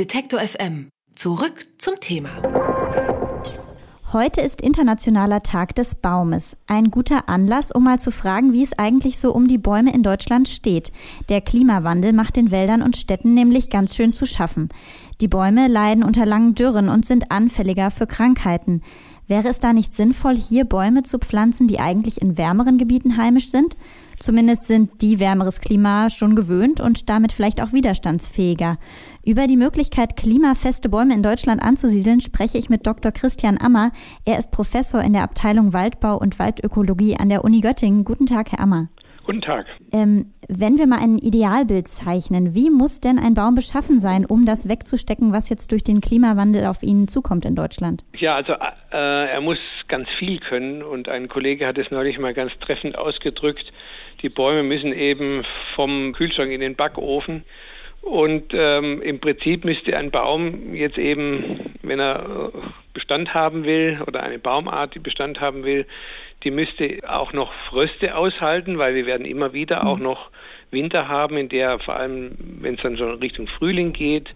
Detektor FM. Zurück zum Thema. Heute ist Internationaler Tag des Baumes. Ein guter Anlass, um mal zu fragen, wie es eigentlich so um die Bäume in Deutschland steht. Der Klimawandel macht den Wäldern und Städten nämlich ganz schön zu schaffen. Die Bäume leiden unter langen Dürren und sind anfälliger für Krankheiten. Wäre es da nicht sinnvoll, hier Bäume zu pflanzen, die eigentlich in wärmeren Gebieten heimisch sind? Zumindest sind die wärmeres Klima schon gewöhnt und damit vielleicht auch widerstandsfähiger. Über die Möglichkeit, klimafeste Bäume in Deutschland anzusiedeln, spreche ich mit Dr. Christian Ammer. Er ist Professor in der Abteilung Waldbau und Waldökologie an der Uni Göttingen. Guten Tag, Herr Ammer. Guten Tag. Ähm, wenn wir mal ein Idealbild zeichnen, wie muss denn ein Baum beschaffen sein, um das wegzustecken, was jetzt durch den Klimawandel auf ihn zukommt in Deutschland? Ja, also äh, er muss ganz viel können und ein Kollege hat es neulich mal ganz treffend ausgedrückt. Die Bäume müssen eben vom Kühlschrank in den Backofen. Und ähm, im Prinzip müsste ein Baum jetzt eben, wenn er Bestand haben will oder eine Baumart, die Bestand haben will, die müsste auch noch Fröste aushalten, weil wir werden immer wieder auch mhm. noch Winter haben, in der vor allem, wenn es dann schon Richtung Frühling geht,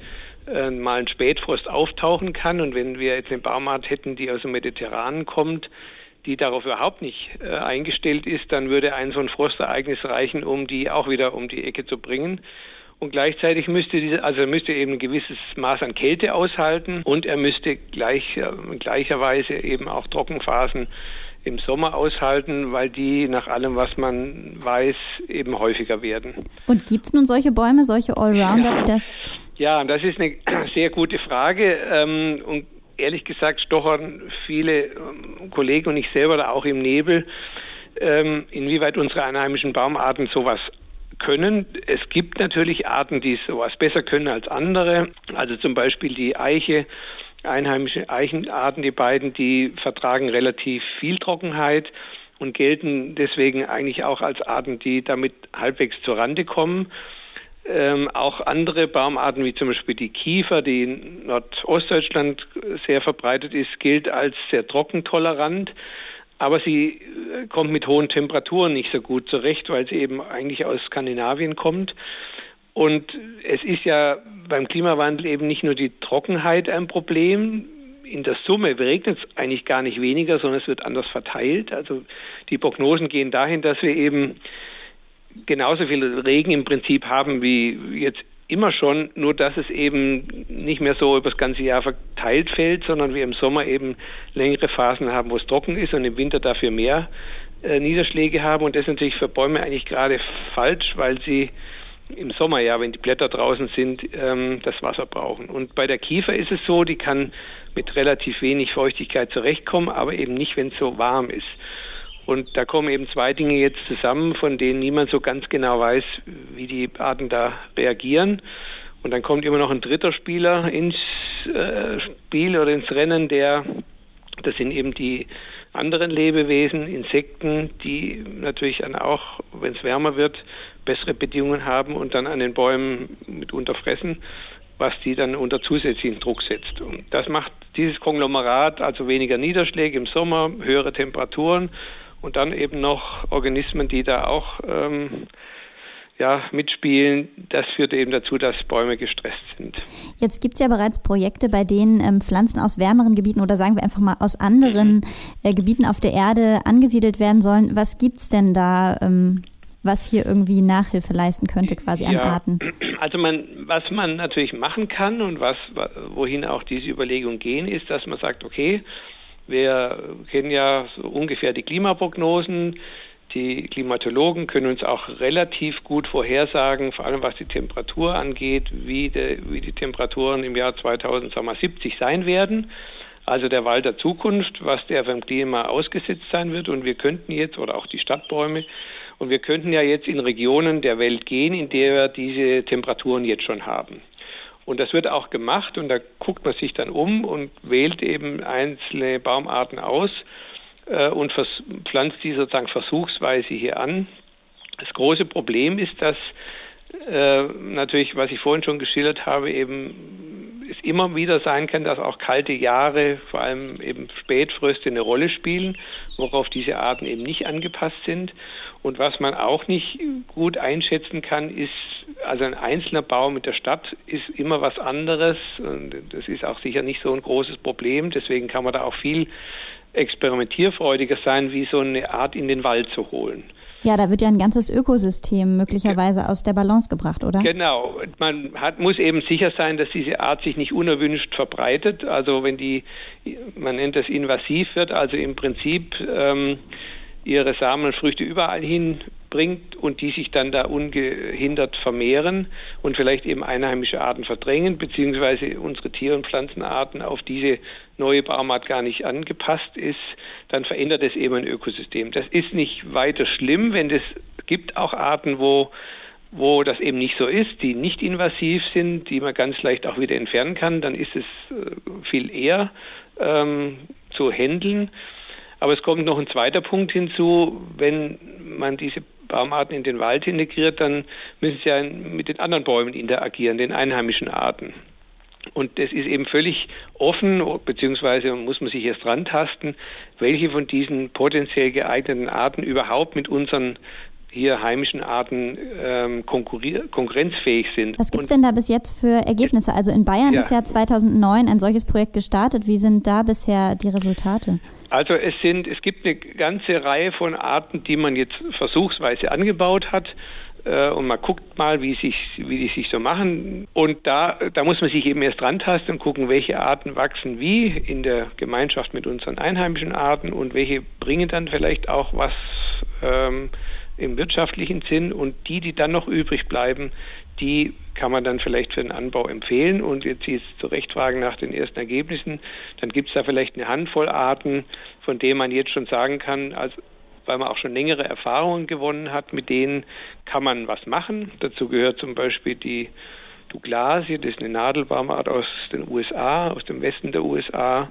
äh, mal ein Spätfrost auftauchen kann. Und wenn wir jetzt eine Baumart hätten, die aus dem Mediterranen kommt, die darauf überhaupt nicht äh, eingestellt ist, dann würde ein so ein Frostereignis reichen, um die auch wieder um die Ecke zu bringen. Und gleichzeitig müsste diese, also er müsste eben ein gewisses Maß an Kälte aushalten und er müsste gleich, äh, gleicherweise eben auch Trockenphasen im Sommer aushalten, weil die nach allem, was man weiß, eben häufiger werden. Und gibt es nun solche Bäume, solche Allrounder, ja. das? Ja, das ist eine sehr gute Frage. Ähm, und ehrlich gesagt stochern viele ähm, Kollegen und ich selber da auch im Nebel, ähm, inwieweit unsere einheimischen Baumarten sowas können. Es gibt natürlich Arten, die sowas besser können als andere. Also zum Beispiel die Eiche, einheimische Eichenarten, die beiden, die vertragen relativ viel Trockenheit und gelten deswegen eigentlich auch als Arten, die damit halbwegs zur Rande kommen. Ähm, auch andere Baumarten wie zum Beispiel die Kiefer, die in Nordostdeutschland sehr verbreitet ist, gilt als sehr trockentolerant. Aber sie äh, kommt mit hohen Temperaturen nicht so gut zurecht, weil sie eben eigentlich aus Skandinavien kommt. Und es ist ja beim Klimawandel eben nicht nur die Trockenheit ein Problem. In der Summe regnet es eigentlich gar nicht weniger, sondern es wird anders verteilt. Also die Prognosen gehen dahin, dass wir eben genauso viel Regen im Prinzip haben wie jetzt immer schon, nur dass es eben nicht mehr so über das ganze Jahr verteilt fällt, sondern wir im Sommer eben längere Phasen haben, wo es trocken ist und im Winter dafür mehr äh, Niederschläge haben. Und das ist natürlich für Bäume eigentlich gerade falsch, weil sie im Sommer ja, wenn die Blätter draußen sind, ähm, das Wasser brauchen. Und bei der Kiefer ist es so, die kann mit relativ wenig Feuchtigkeit zurechtkommen, aber eben nicht, wenn es so warm ist. Und da kommen eben zwei Dinge jetzt zusammen, von denen niemand so ganz genau weiß, wie die Arten da reagieren. Und dann kommt immer noch ein dritter Spieler ins äh, Spiel oder ins Rennen, der, das sind eben die anderen Lebewesen, Insekten, die natürlich dann auch, wenn es wärmer wird, bessere Bedingungen haben und dann an den Bäumen mitunter fressen, was die dann unter zusätzlichen Druck setzt. Und das macht dieses Konglomerat, also weniger Niederschläge im Sommer, höhere Temperaturen und dann eben noch Organismen, die da auch ähm, ja, mitspielen, das führt eben dazu, dass Bäume gestresst sind. Jetzt gibt es ja bereits Projekte, bei denen ähm, Pflanzen aus wärmeren Gebieten oder sagen wir einfach mal aus anderen äh, Gebieten auf der Erde angesiedelt werden sollen. Was gibt es denn da, ähm, was hier irgendwie Nachhilfe leisten könnte quasi an ja, Arten? Also man, was man natürlich machen kann und was, wohin auch diese Überlegungen gehen, ist, dass man sagt, okay, wir kennen ja so ungefähr die Klimaprognosen. Die Klimatologen können uns auch relativ gut vorhersagen, vor allem was die Temperatur angeht, wie, de, wie die Temperaturen im Jahr 2070 sein werden. Also der Wald der Zukunft, was der beim Klima ausgesetzt sein wird. Und wir könnten jetzt, oder auch die Stadtbäume, und wir könnten ja jetzt in Regionen der Welt gehen, in der wir diese Temperaturen jetzt schon haben. Und das wird auch gemacht und da guckt man sich dann um und wählt eben einzelne Baumarten aus äh, und pflanzt die sozusagen versuchsweise hier an. Das große Problem ist, dass äh, natürlich, was ich vorhin schon geschildert habe, eben es immer wieder sein kann, dass auch kalte Jahre, vor allem eben Spätfröste eine Rolle spielen, worauf diese Arten eben nicht angepasst sind. Und was man auch nicht gut einschätzen kann, ist, also ein einzelner Baum in der Stadt ist immer was anderes. Und das ist auch sicher nicht so ein großes Problem. Deswegen kann man da auch viel experimentierfreudiger sein, wie so eine Art in den Wald zu holen. Ja, da wird ja ein ganzes Ökosystem möglicherweise aus der Balance gebracht, oder? Genau. Man hat, muss eben sicher sein, dass diese Art sich nicht unerwünscht verbreitet. Also wenn die, man nennt das invasiv wird, also im Prinzip ähm, ihre Samen und Früchte überall hin bringt und die sich dann da ungehindert vermehren und vielleicht eben einheimische Arten verdrängen, beziehungsweise unsere Tier- und Pflanzenarten auf diese neue Baumart gar nicht angepasst ist, dann verändert es eben ein Ökosystem. Das ist nicht weiter schlimm, wenn es gibt auch Arten, wo wo das eben nicht so ist, die nicht invasiv sind, die man ganz leicht auch wieder entfernen kann, dann ist es äh, viel eher ähm, zu handeln. Aber es kommt noch ein zweiter Punkt hinzu, wenn man diese Baumarten in den Wald integriert, dann müssen sie ja mit den anderen Bäumen interagieren, den einheimischen Arten. Und es ist eben völlig offen, beziehungsweise muss man sich erst rantasten, welche von diesen potenziell geeigneten Arten überhaupt mit unseren hier heimischen Arten ähm, konkurrenzfähig sind. Was gibt es denn da bis jetzt für Ergebnisse? Also in Bayern ja. ist ja 2009 ein solches Projekt gestartet. Wie sind da bisher die Resultate? Also es sind, es gibt eine ganze Reihe von Arten, die man jetzt versuchsweise angebaut hat äh, und man guckt mal, wie, sich, wie die sich so machen. Und da, da muss man sich eben erst rantasten und gucken, welche Arten wachsen wie in der Gemeinschaft mit unseren einheimischen Arten und welche bringen dann vielleicht auch was ähm, im wirtschaftlichen Sinn und die, die dann noch übrig bleiben, die kann man dann vielleicht für den Anbau empfehlen. Und jetzt Sie zu Recht fragen nach den ersten Ergebnissen, dann gibt es da vielleicht eine Handvoll Arten, von denen man jetzt schon sagen kann, also weil man auch schon längere Erfahrungen gewonnen hat, mit denen kann man was machen. Dazu gehört zum Beispiel die Douglasie, das ist eine Nadelbaumart aus den USA, aus dem Westen der USA.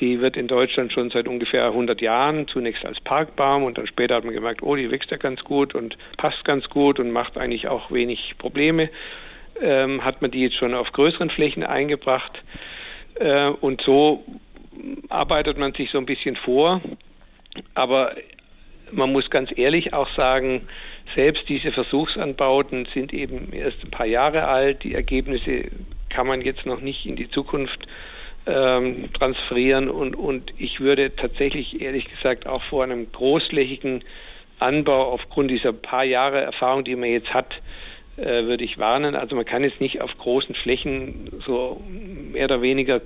Die wird in Deutschland schon seit ungefähr 100 Jahren zunächst als Parkbaum und dann später hat man gemerkt, oh, die wächst ja ganz gut und passt ganz gut und macht eigentlich auch wenig Probleme. Ähm, hat man die jetzt schon auf größeren Flächen eingebracht äh, und so arbeitet man sich so ein bisschen vor. Aber man muss ganz ehrlich auch sagen, selbst diese Versuchsanbauten sind eben erst ein paar Jahre alt. Die Ergebnisse kann man jetzt noch nicht in die Zukunft ähm, transferieren und, und ich würde tatsächlich ehrlich gesagt auch vor einem großflächigen Anbau aufgrund dieser paar Jahre Erfahrung, die man jetzt hat, äh, würde ich warnen. Also man kann jetzt nicht auf großen Flächen so mehr oder weniger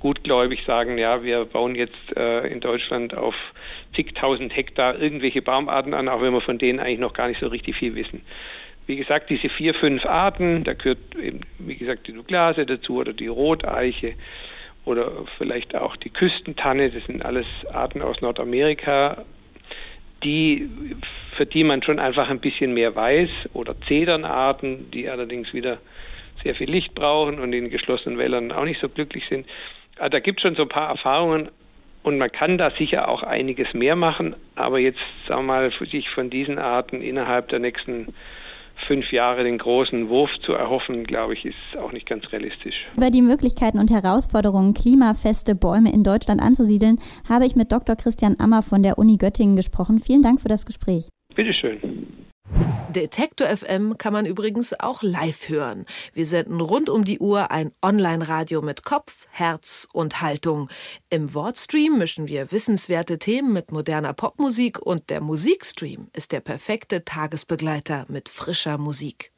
gutgläubig sagen, ja, wir bauen jetzt äh, in Deutschland auf zigtausend Hektar irgendwelche Baumarten an, auch wenn wir von denen eigentlich noch gar nicht so richtig viel wissen. Wie gesagt, diese vier, fünf Arten, da gehört eben, wie gesagt, die Douglase dazu oder die Roteiche, oder vielleicht auch die Küstentanne, das sind alles Arten aus Nordamerika, die, für die man schon einfach ein bisschen mehr weiß, oder Zedernarten, die allerdings wieder sehr viel Licht brauchen und in geschlossenen Wäldern auch nicht so glücklich sind. Also da gibt es schon so ein paar Erfahrungen und man kann da sicher auch einiges mehr machen, aber jetzt, sagen wir mal, sich von diesen Arten innerhalb der nächsten fünf Jahre den großen Wurf zu erhoffen, glaube ich, ist auch nicht ganz realistisch. Über die Möglichkeiten und Herausforderungen, klimafeste Bäume in Deutschland anzusiedeln, habe ich mit Dr. Christian Ammer von der Uni Göttingen gesprochen. Vielen Dank für das Gespräch. Bitteschön. Detektor FM kann man übrigens auch live hören. Wir senden rund um die Uhr ein Online-Radio mit Kopf, Herz und Haltung. Im Wortstream mischen wir wissenswerte Themen mit moderner Popmusik und der Musikstream ist der perfekte Tagesbegleiter mit frischer Musik.